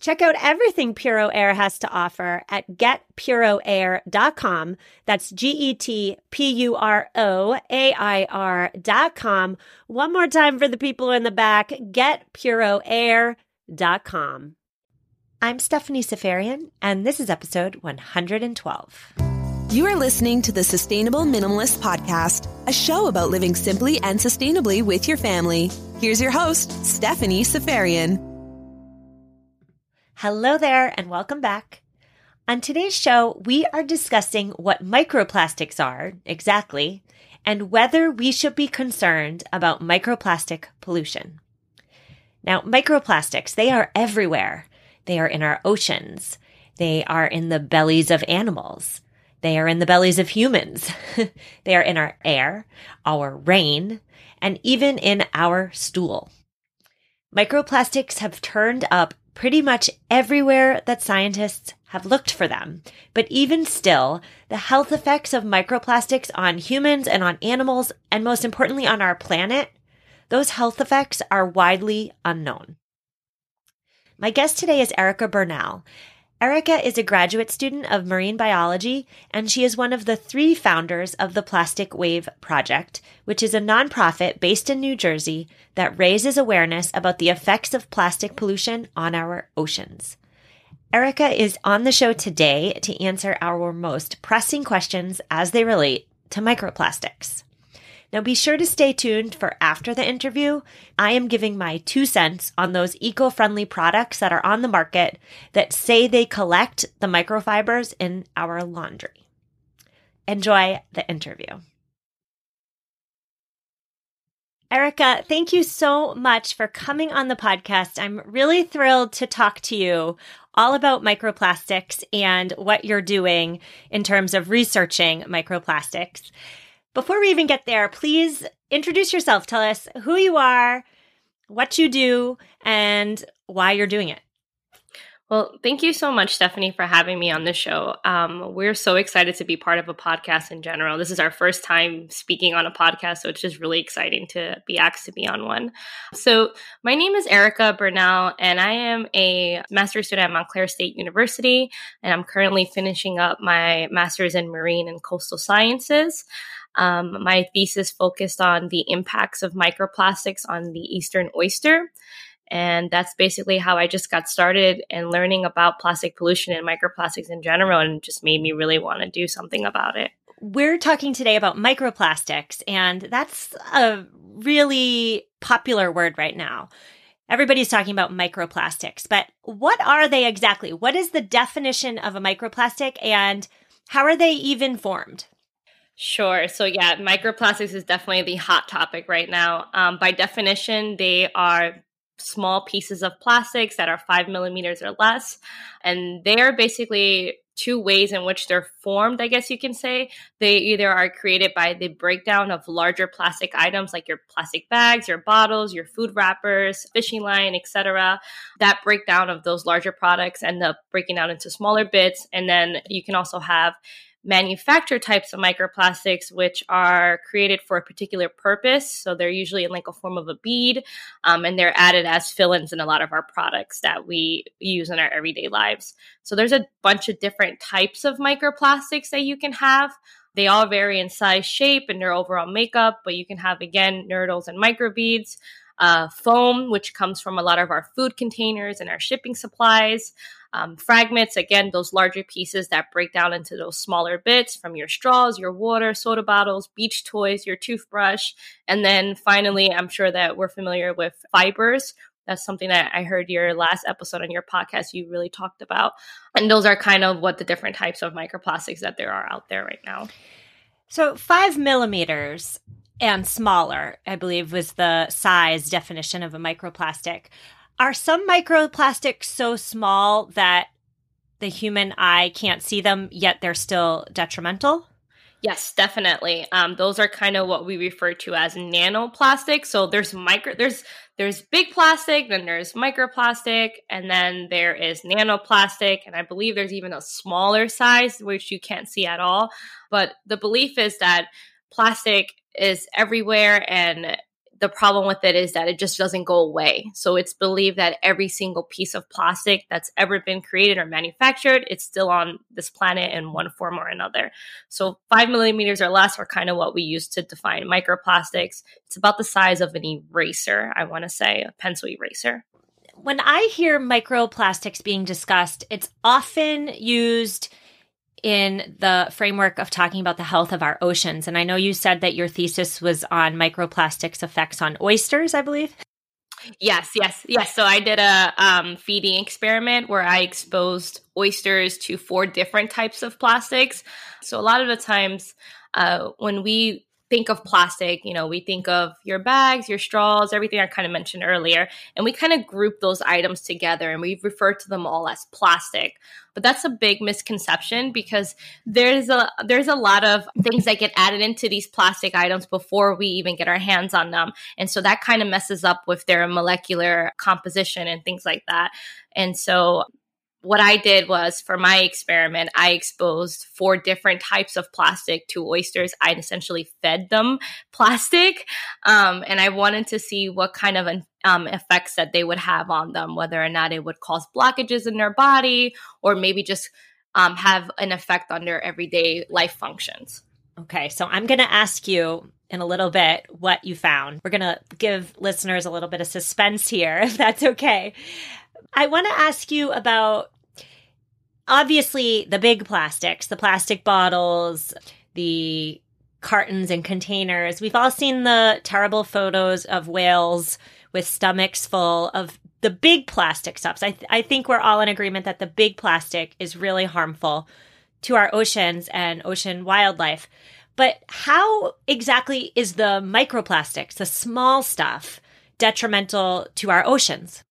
Check out everything Puro Air has to offer at getpuroair.com. That's G E T P U R O A I R.com. One more time for the people in the back getpuroair.com. I'm Stephanie Seferian, and this is episode 112. You are listening to the Sustainable Minimalist Podcast, a show about living simply and sustainably with your family. Here's your host, Stephanie Seferian. Hello there, and welcome back. On today's show, we are discussing what microplastics are exactly and whether we should be concerned about microplastic pollution. Now, microplastics, they are everywhere. They are in our oceans. They are in the bellies of animals. They are in the bellies of humans. they are in our air, our rain, and even in our stool. Microplastics have turned up pretty much everywhere that scientists have looked for them. But even still, the health effects of microplastics on humans and on animals, and most importantly on our planet, those health effects are widely unknown. My guest today is Erica Bernal, Erica is a graduate student of marine biology, and she is one of the three founders of the Plastic Wave Project, which is a nonprofit based in New Jersey that raises awareness about the effects of plastic pollution on our oceans. Erica is on the show today to answer our most pressing questions as they relate to microplastics. Now be sure to stay tuned for after the interview. I am giving my two cents on those eco friendly products that are on the market that say they collect the microfibers in our laundry. Enjoy the interview. Erica, thank you so much for coming on the podcast. I'm really thrilled to talk to you all about microplastics and what you're doing in terms of researching microplastics. Before we even get there, please introduce yourself. Tell us who you are, what you do, and why you're doing it. Well, thank you so much, Stephanie, for having me on the show. Um, we're so excited to be part of a podcast in general. This is our first time speaking on a podcast, so it's just really exciting to be asked to be on one. So, my name is Erica Bernal, and I am a master's student at Montclair State University, and I'm currently finishing up my master's in marine and coastal sciences. Um, my thesis focused on the impacts of microplastics on the eastern oyster. And that's basically how I just got started and learning about plastic pollution and microplastics in general, and just made me really want to do something about it. We're talking today about microplastics, and that's a really popular word right now. Everybody's talking about microplastics, but what are they exactly? What is the definition of a microplastic, and how are they even formed? Sure. So, yeah, microplastics is definitely the hot topic right now. Um, by definition, they are small pieces of plastics that are five millimeters or less. And they are basically two ways in which they're formed, I guess you can say. They either are created by the breakdown of larger plastic items like your plastic bags, your bottles, your food wrappers, fishing line, etc. That breakdown of those larger products end up breaking down into smaller bits. And then you can also have manufacture types of microplastics which are created for a particular purpose. So they're usually in like a form of a bead um, and they're added as fill-ins in a lot of our products that we use in our everyday lives. So there's a bunch of different types of microplastics that you can have. They all vary in size shape and their overall makeup but you can have again nurdles and microbeads uh, foam, which comes from a lot of our food containers and our shipping supplies. Um, fragments, again, those larger pieces that break down into those smaller bits from your straws, your water, soda bottles, beach toys, your toothbrush. And then finally, I'm sure that we're familiar with fibers, That's something that I heard your last episode on your podcast you really talked about. And those are kind of what the different types of microplastics that there are out there right now. So, five millimeters and smaller, I believe, was the size definition of a microplastic. Are some microplastics so small that the human eye can't see them, yet they're still detrimental? Yes, definitely. Um, those are kind of what we refer to as nanoplastic. So there's micro, there's there's big plastic, then there's microplastic, and then there is nanoplastic, and I believe there's even a smaller size which you can't see at all. But the belief is that plastic is everywhere and the problem with it is that it just doesn't go away. So it's believed that every single piece of plastic that's ever been created or manufactured, it's still on this planet in one form or another. So five millimeters or less are kind of what we use to define microplastics. It's about the size of an eraser, I want to say, a pencil eraser. When I hear microplastics being discussed, it's often used in the framework of talking about the health of our oceans. And I know you said that your thesis was on microplastics effects on oysters, I believe. Yes, yes, yes. So I did a um, feeding experiment where I exposed oysters to four different types of plastics. So a lot of the times uh, when we think of plastic, you know, we think of your bags, your straws, everything I kind of mentioned earlier, and we kind of group those items together and we refer to them all as plastic. But that's a big misconception because there's a there's a lot of things that get added into these plastic items before we even get our hands on them. And so that kind of messes up with their molecular composition and things like that. And so what I did was for my experiment, I exposed four different types of plastic to oysters. I essentially fed them plastic, um, and I wanted to see what kind of um, effects that they would have on them, whether or not it would cause blockages in their body, or maybe just um, have an effect on their everyday life functions. Okay, so I'm going to ask you in a little bit what you found. We're going to give listeners a little bit of suspense here, if that's okay. I want to ask you about obviously the big plastics, the plastic bottles, the cartons and containers. We've all seen the terrible photos of whales with stomachs full of the big plastic stuffs. I, th- I think we're all in agreement that the big plastic is really harmful to our oceans and ocean wildlife. But how exactly is the microplastics, the small stuff, detrimental to our oceans?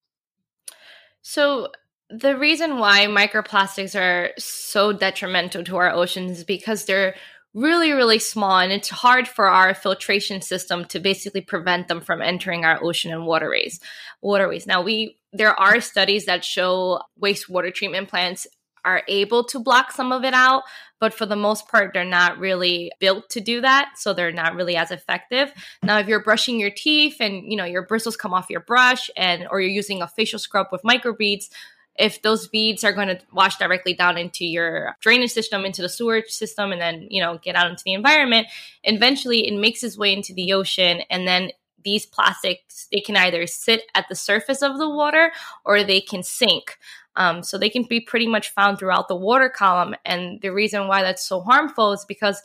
So, the reason why microplastics are so detrimental to our oceans is because they're really really small and it's hard for our filtration system to basically prevent them from entering our ocean and waterways waterways. Now we there are studies that show wastewater treatment plants are able to block some of it out but for the most part they're not really built to do that so they're not really as effective. Now if you're brushing your teeth and you know your bristles come off your brush and or you're using a facial scrub with microbeads if those beads are going to wash directly down into your drainage system, into the sewage system, and then, you know, get out into the environment, eventually it makes its way into the ocean. And then these plastics, they can either sit at the surface of the water or they can sink. Um, so they can be pretty much found throughout the water column. And the reason why that's so harmful is because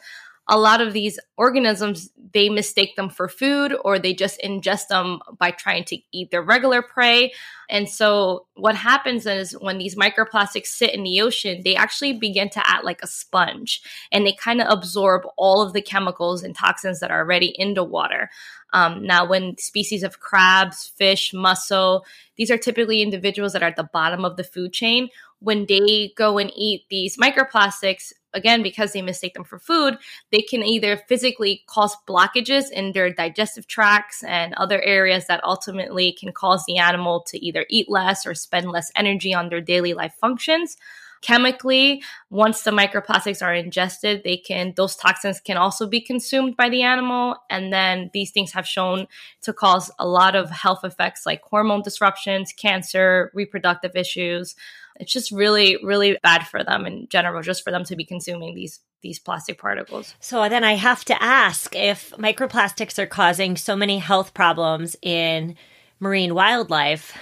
a lot of these organisms they mistake them for food or they just ingest them by trying to eat their regular prey. And so what happens is when these microplastics sit in the ocean they actually begin to act like a sponge and they kind of absorb all of the chemicals and toxins that are already in the water. Um, now when species of crabs fish mussel these are typically individuals that are at the bottom of the food chain. When they go and eat these microplastics, again, because they mistake them for food, they can either physically cause blockages in their digestive tracts and other areas that ultimately can cause the animal to either eat less or spend less energy on their daily life functions. Chemically once the microplastics are ingested they can those toxins can also be consumed by the animal. And then these things have shown to cause a lot of health effects like hormone disruptions cancer reproductive issues it's just really really bad for them in general just for them to be consuming these these plastic particles. So then I have to ask if microplastics are causing so many health problems in marine wildlife,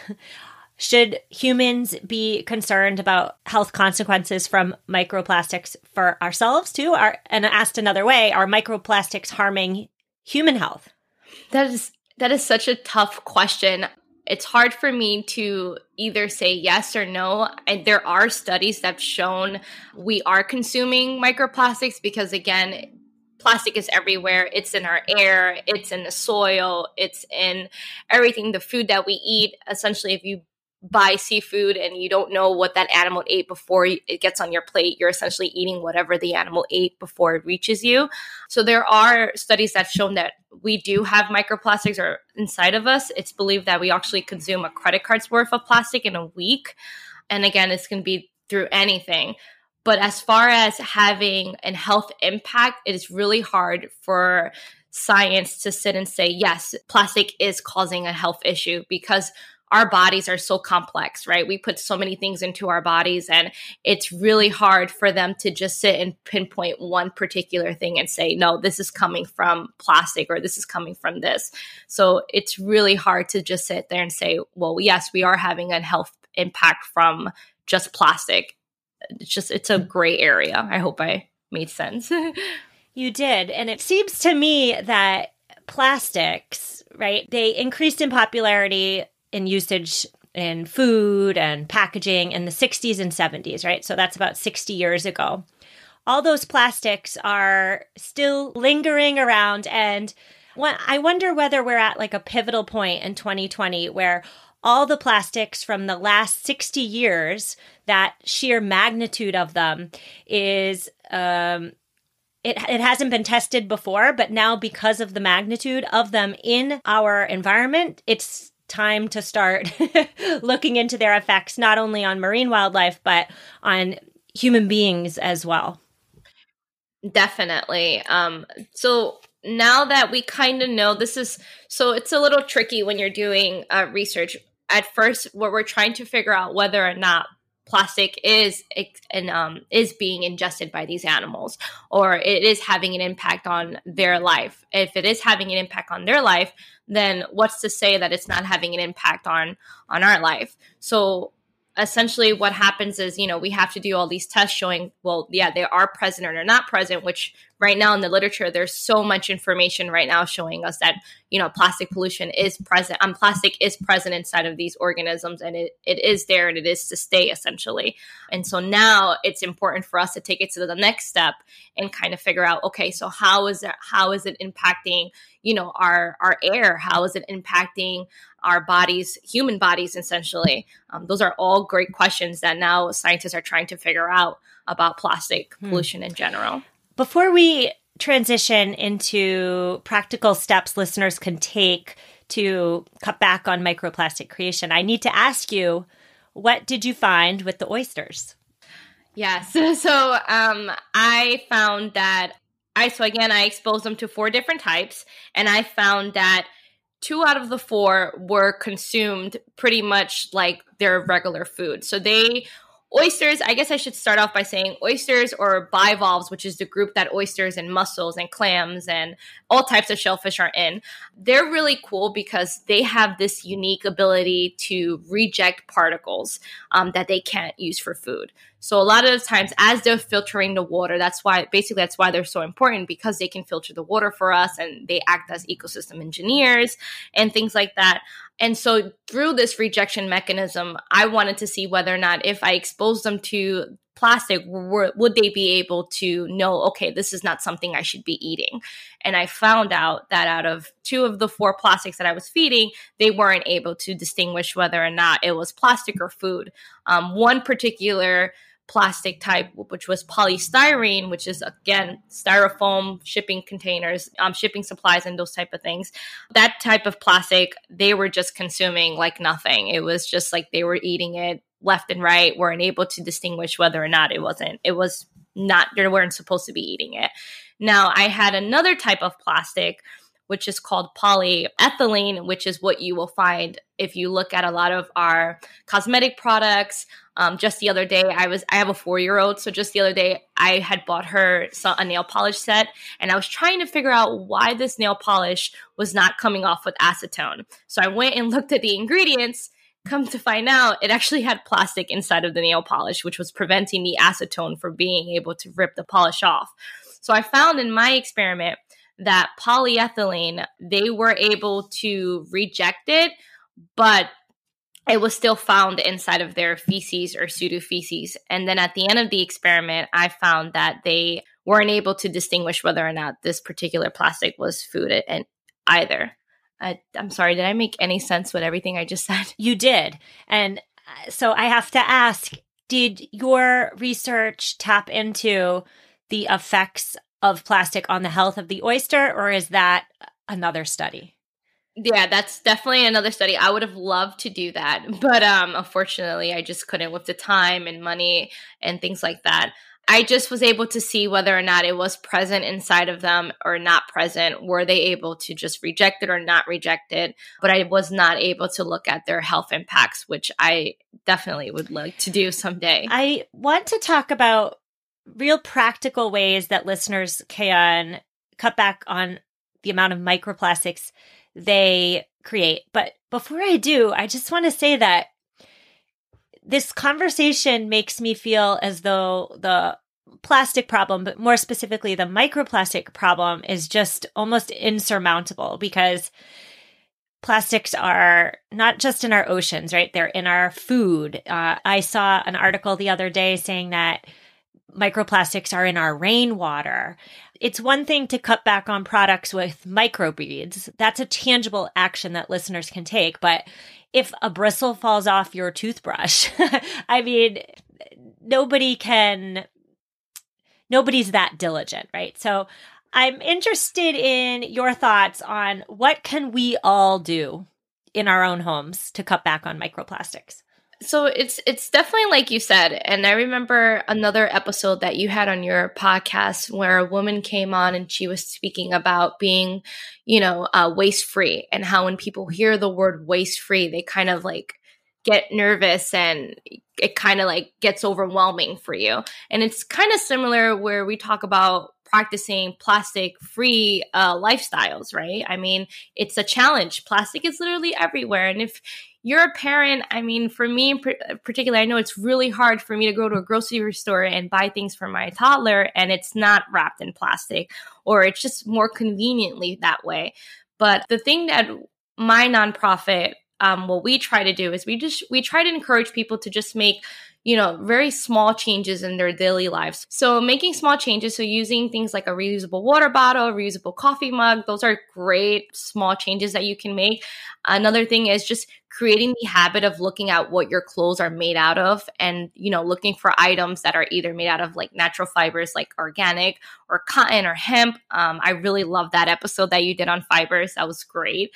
should humans be concerned about health consequences from microplastics for ourselves too? Are, and asked another way, are microplastics harming human health? That is that is such a tough question. It's hard for me to either say yes or no. And there are studies that have shown we are consuming microplastics because, again, plastic is everywhere. It's in our air, it's in the soil, it's in everything, the food that we eat. Essentially, if you buy seafood and you don't know what that animal ate before it gets on your plate, you're essentially eating whatever the animal ate before it reaches you. So there are studies that have shown that we do have microplastics or inside of us. It's believed that we actually consume a credit card's worth of plastic in a week. And again, it's going to be through anything. But as far as having a health impact, it is really hard for science to sit and say, yes, plastic is causing a health issue because our bodies are so complex, right? We put so many things into our bodies, and it's really hard for them to just sit and pinpoint one particular thing and say, no, this is coming from plastic or this is coming from this. So it's really hard to just sit there and say, well, yes, we are having a health impact from just plastic. It's just, it's a gray area. I hope I made sense. you did. And it seems to me that plastics, right, they increased in popularity in usage in food and packaging in the 60s and 70s, right? So that's about 60 years ago. All those plastics are still lingering around. And I wonder whether we're at like a pivotal point in 2020 where all the plastics from the last 60 years, that sheer magnitude of them is um, it, it hasn't been tested before, but now because of the magnitude of them in our environment, it's time to start looking into their effects not only on marine wildlife but on human beings as well. Definitely. Um so now that we kind of know this is so it's a little tricky when you're doing uh, research. At first what we're trying to figure out whether or not plastic is and um, is being ingested by these animals or it is having an impact on their life. If it is having an impact on their life then what's to say that it's not having an impact on on our life? So essentially what happens is you know we have to do all these tests showing well yeah they are present or they're not present which right now in the literature there's so much information right now showing us that you know plastic pollution is present and um, plastic is present inside of these organisms and it, it is there and it is to stay essentially. And so now it's important for us to take it to the next step and kind of figure out okay so how is it how is it impacting you know our our air? How is it impacting our bodies human bodies essentially um, those are all great questions that now scientists are trying to figure out about plastic hmm. pollution in general before we transition into practical steps listeners can take to cut back on microplastic creation, I need to ask you what did you find with the oysters? Yes. So um, I found that I, so again, I exposed them to four different types, and I found that two out of the four were consumed pretty much like their regular food. So they Oysters, I guess I should start off by saying oysters or bivalves, which is the group that oysters and mussels and clams and all types of shellfish are in. They're really cool because they have this unique ability to reject particles um, that they can't use for food. So a lot of the times, as they're filtering the water, that's why basically that's why they're so important because they can filter the water for us and they act as ecosystem engineers and things like that. And so through this rejection mechanism, I wanted to see whether or not if I expose them to plastic, were, would they be able to know, okay, this is not something I should be eating? And I found out that out of two of the four plastics that I was feeding, they weren't able to distinguish whether or not it was plastic or food. Um, one particular plastic type, which was polystyrene, which is again styrofoam shipping containers, um, shipping supplies, and those type of things. That type of plastic, they were just consuming like nothing. It was just like they were eating it left and right, weren't able to distinguish whether or not it wasn't. It was not. They weren't supposed to be eating it. Now I had another type of plastic which is called polyethylene, which is what you will find if you look at a lot of our cosmetic products. Um, just the other day, I was I have a four year old, so just the other day I had bought her a nail polish set, and I was trying to figure out why this nail polish was not coming off with acetone. So I went and looked at the ingredients. Come to find out, it actually had plastic inside of the nail polish, which was preventing the acetone from being able to rip the polish off. So I found in my experiment that polyethylene, they were able to reject it but it was still found inside of their feces or pseudo feces. And then at the end of the experiment, I found that they weren't able to distinguish whether or not this particular plastic was food and either. I, I'm sorry, did I make any sense with everything I just said? You did. And uh, so I have to ask did your research tap into the effects of plastic on the health of the oyster, or is that another study? Yeah, that's definitely another study. I would have loved to do that, but um, unfortunately, I just couldn't with the time and money and things like that. I just was able to see whether or not it was present inside of them or not present. Were they able to just reject it or not reject it? But I was not able to look at their health impacts, which I definitely would like to do someday. I want to talk about real practical ways that listeners can cut back on the amount of microplastics they create. But before I do, I just want to say that this conversation makes me feel as though the plastic problem, but more specifically, the microplastic problem is just almost insurmountable because plastics are not just in our oceans, right? They're in our food. Uh, I saw an article the other day saying that microplastics are in our rainwater. It's one thing to cut back on products with microbeads. That's a tangible action that listeners can take. But if a bristle falls off your toothbrush, I mean, nobody can, nobody's that diligent, right? So I'm interested in your thoughts on what can we all do in our own homes to cut back on microplastics so it's it's definitely like you said and i remember another episode that you had on your podcast where a woman came on and she was speaking about being you know uh, waste free and how when people hear the word waste free they kind of like get nervous and it kind of like gets overwhelming for you. And it's kind of similar where we talk about practicing plastic free uh, lifestyles right i mean it's a challenge plastic is literally everywhere and if you're a parent. I mean, for me in particular, I know it's really hard for me to go to a grocery store and buy things for my toddler and it's not wrapped in plastic or it's just more conveniently that way. But the thing that my nonprofit, um, what we try to do is we just we try to encourage people to just make you know, very small changes in their daily lives. So making small changes, so using things like a reusable water bottle, reusable coffee mug, those are great small changes that you can make. Another thing is just creating the habit of looking at what your clothes are made out of and, you know, looking for items that are either made out of like natural fibers like organic or cotton or hemp. Um, I really love that episode that you did on fibers. That was great.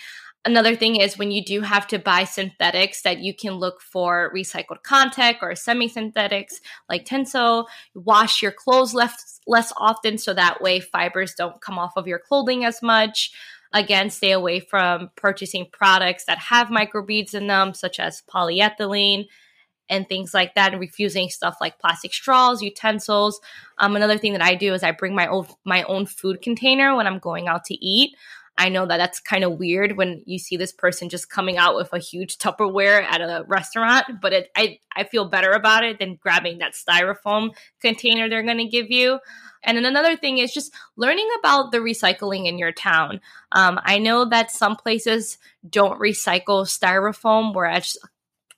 Another thing is when you do have to buy synthetics that you can look for recycled contact or semi-synthetics like Tencel. Wash your clothes less less often so that way fibers don't come off of your clothing as much. Again, stay away from purchasing products that have microbeads in them, such as polyethylene and things like that, and refusing stuff like plastic straws, utensils. Um, another thing that I do is I bring my own my own food container when I'm going out to eat. I know that that's kind of weird when you see this person just coming out with a huge Tupperware at a restaurant, but it, I I feel better about it than grabbing that styrofoam container they're going to give you. And then another thing is just learning about the recycling in your town. Um, I know that some places don't recycle styrofoam, whereas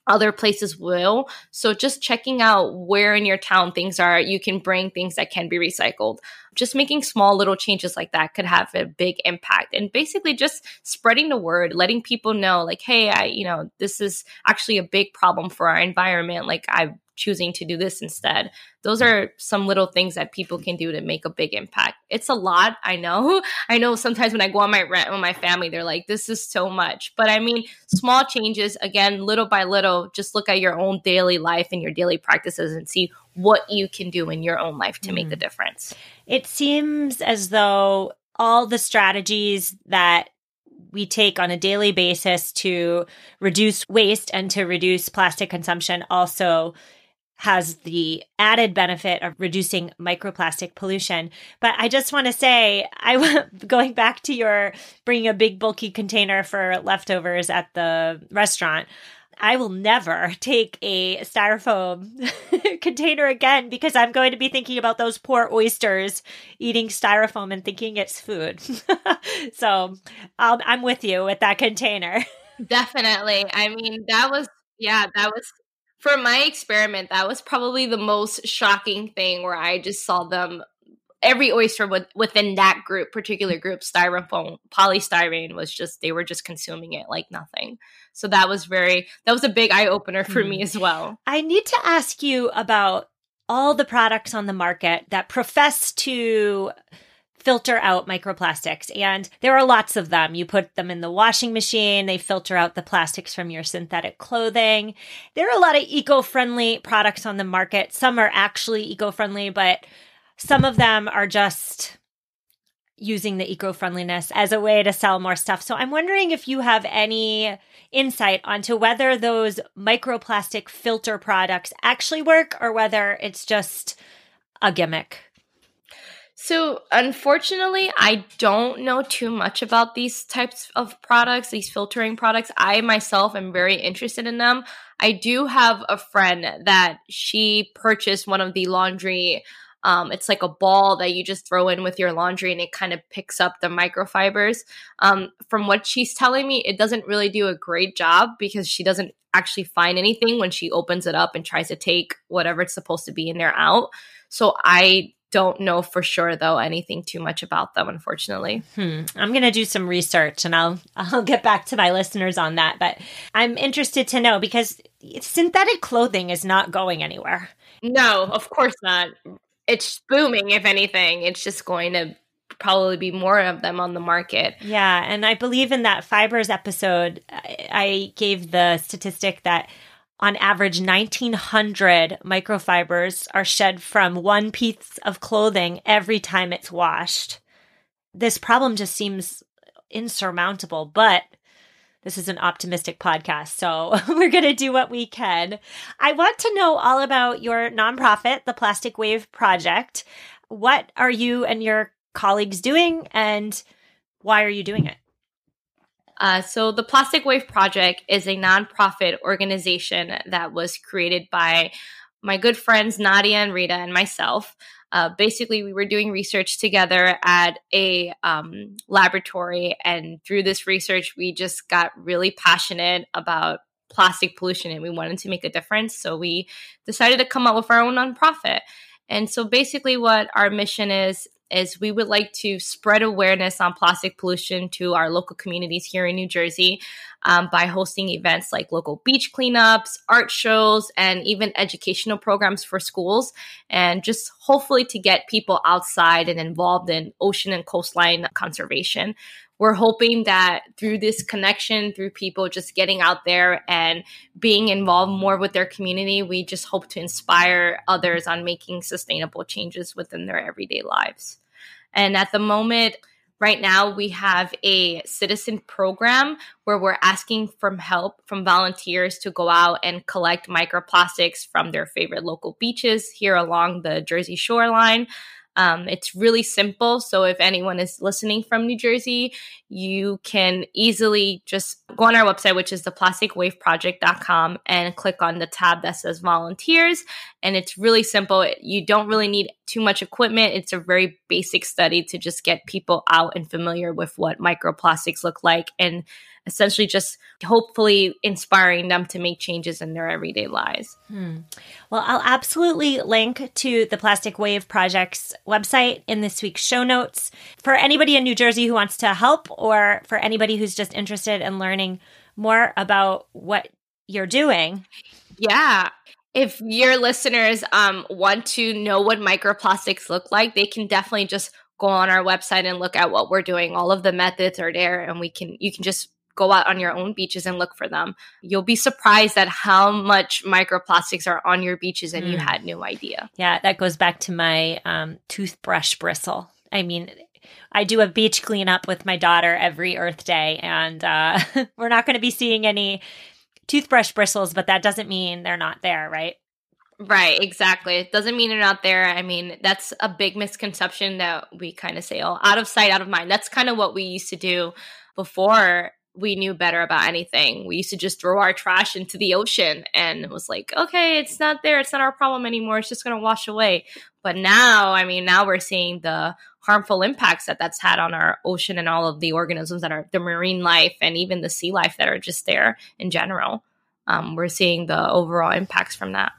other places will. So just checking out where in your town things are, you can bring things that can be recycled. Just making small little changes like that could have a big impact. And basically just spreading the word, letting people know like, hey, I, you know, this is actually a big problem for our environment. Like I'm choosing to do this instead. Those are some little things that people can do to make a big impact. It's a lot, I know. I know sometimes when I go on my rent with my family, they're like, this is so much. But I mean, small changes, again, little by little, just look at your own daily life and your daily practices and see what you can do in your own life to mm. make the difference. It seems as though all the strategies that we take on a daily basis to reduce waste and to reduce plastic consumption also has the added benefit of reducing microplastic pollution. But I just want to say, I going back to your bringing a big bulky container for leftovers at the restaurant. I will never take a styrofoam container again because I'm going to be thinking about those poor oysters eating styrofoam and thinking it's food. so um, I'm with you with that container. Definitely. I mean, that was, yeah, that was for my experiment, that was probably the most shocking thing where I just saw them every oyster with, within that group, particular group, styrofoam, polystyrene was just they were just consuming it like nothing. So that was very that was a big eye opener for mm. me hmm. as well. I need to ask you about all the products on the market that profess to filter out microplastics. And there are lots of them. You put them in the washing machine, they filter out the plastics from your synthetic clothing. There are a lot of eco friendly products on the market. Some are actually eco friendly, but some of them are just using the eco friendliness as a way to sell more stuff. So I'm wondering if you have any insight onto whether those microplastic filter products actually work or whether it's just a gimmick. So, unfortunately, I don't know too much about these types of products, these filtering products. I myself am very interested in them. I do have a friend that she purchased one of the laundry. Um, it's like a ball that you just throw in with your laundry and it kind of picks up the microfibers. Um, from what she's telling me, it doesn't really do a great job because she doesn't actually find anything when she opens it up and tries to take whatever it's supposed to be in there out. So I don't know for sure though anything too much about them unfortunately hmm. i'm going to do some research and i'll i'll get back to my listeners on that but i'm interested to know because synthetic clothing is not going anywhere no of course not it's booming if anything it's just going to probably be more of them on the market yeah and i believe in that fibers episode i gave the statistic that on average, 1900 microfibers are shed from one piece of clothing every time it's washed. This problem just seems insurmountable, but this is an optimistic podcast, so we're going to do what we can. I want to know all about your nonprofit, the Plastic Wave Project. What are you and your colleagues doing, and why are you doing it? Uh, so, the Plastic Wave Project is a nonprofit organization that was created by my good friends Nadia and Rita and myself. Uh, basically, we were doing research together at a um, laboratory, and through this research, we just got really passionate about plastic pollution and we wanted to make a difference. So, we decided to come up with our own nonprofit. And so, basically, what our mission is is we would like to spread awareness on plastic pollution to our local communities here in New Jersey um, by hosting events like local beach cleanups, art shows, and even educational programs for schools, and just hopefully to get people outside and involved in ocean and coastline conservation we're hoping that through this connection, through people just getting out there and being involved more with their community, we just hope to inspire others on making sustainable changes within their everyday lives. And at the moment, right now, we have a citizen program where we're asking for help from volunteers to go out and collect microplastics from their favorite local beaches here along the Jersey shoreline. Um, it's really simple. So if anyone is listening from New Jersey, you can easily just go on our website, which is theplasticwaveproject.com, and click on the tab that says volunteers. And it's really simple. You don't really need too much equipment. It's a very basic study to just get people out and familiar with what microplastics look like and essentially just hopefully inspiring them to make changes in their everyday lives. Hmm. Well, I'll absolutely link to the Plastic Wave Project's website in this week's show notes. For anybody in New Jersey who wants to help, or for anybody who's just interested in learning more about what you're doing. Yeah if your listeners um, want to know what microplastics look like, they can definitely just go on our website and look at what we're doing. All of the methods are there, and we can you can just go out on your own beaches and look for them. You'll be surprised at how much microplastics are on your beaches and mm. you had no idea. Yeah, that goes back to my um, toothbrush bristle. I mean, I do a beach cleanup with my daughter every Earth Day, and uh, we're not going to be seeing any toothbrush bristles, but that doesn't mean they're not there, right? Right, exactly. It doesn't mean they're not there. I mean, that's a big misconception that we kind of say, oh, out of sight, out of mind. That's kind of what we used to do before we knew better about anything. We used to just throw our trash into the ocean and it was like, okay, it's not there. It's not our problem anymore. It's just going to wash away. But now, I mean, now we're seeing the harmful impacts that that's had on our ocean and all of the organisms that are the marine life and even the sea life that are just there in general. Um, we're seeing the overall impacts from that.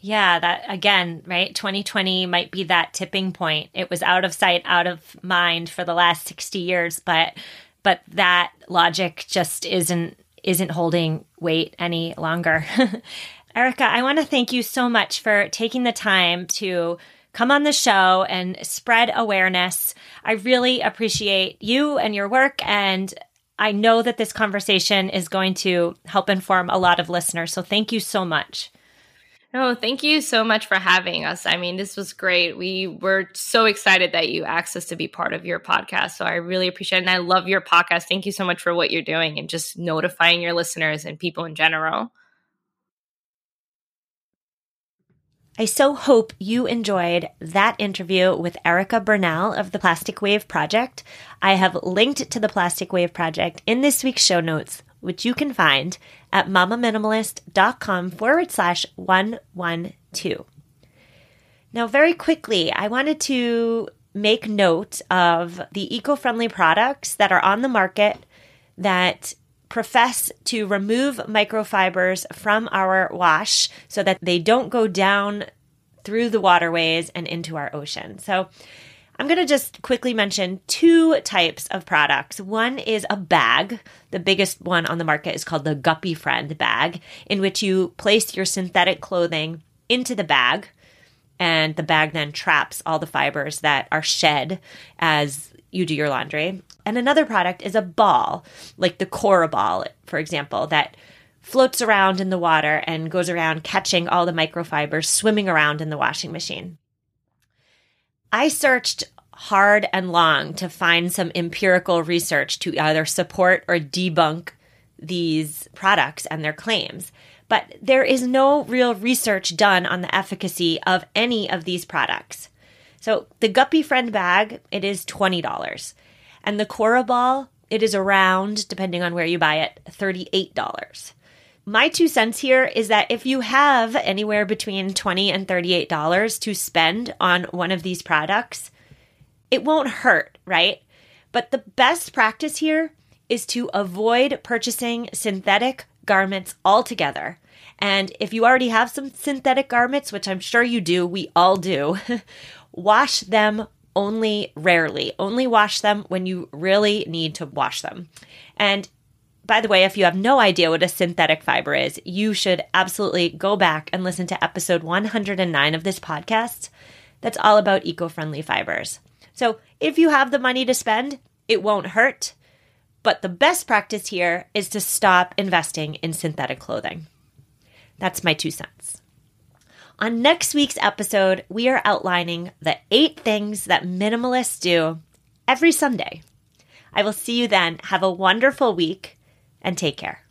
Yeah, that again, right? 2020 might be that tipping point. It was out of sight, out of mind for the last 60 years, but but that logic just isn't isn't holding weight any longer. Erica, I want to thank you so much for taking the time to come on the show and spread awareness. I really appreciate you and your work and I know that this conversation is going to help inform a lot of listeners. So thank you so much. No, thank you so much for having us. I mean, this was great. We were so excited that you asked us to be part of your podcast. So I really appreciate it. And I love your podcast. Thank you so much for what you're doing and just notifying your listeners and people in general. I so hope you enjoyed that interview with Erica Bernal of the Plastic Wave Project. I have linked to the Plastic Wave Project in this week's show notes, which you can find at mamaminimalist.com forward slash 112. Now, very quickly, I wanted to make note of the eco friendly products that are on the market that profess to remove microfibers from our wash so that they don't go down through the waterways and into our ocean. So, I'm going to just quickly mention two types of products. One is a bag. The biggest one on the market is called the Guppy Friend bag, in which you place your synthetic clothing into the bag, and the bag then traps all the fibers that are shed as you do your laundry. And another product is a ball, like the Cora ball, for example, that floats around in the water and goes around catching all the microfibers swimming around in the washing machine. I searched hard and long to find some empirical research to either support or debunk these products and their claims. But there is no real research done on the efficacy of any of these products. So the Guppy Friend bag, it is $20. And the Cora ball, it is around, depending on where you buy it, $38 my two cents here is that if you have anywhere between 20 and $38 to spend on one of these products, it won't hurt, right? But the best practice here is to avoid purchasing synthetic garments altogether. And if you already have some synthetic garments, which I'm sure you do, we all do, wash them only rarely. Only wash them when you really need to wash them. And by the way, if you have no idea what a synthetic fiber is, you should absolutely go back and listen to episode 109 of this podcast. That's all about eco friendly fibers. So if you have the money to spend, it won't hurt. But the best practice here is to stop investing in synthetic clothing. That's my two cents. On next week's episode, we are outlining the eight things that minimalists do every Sunday. I will see you then. Have a wonderful week and take care.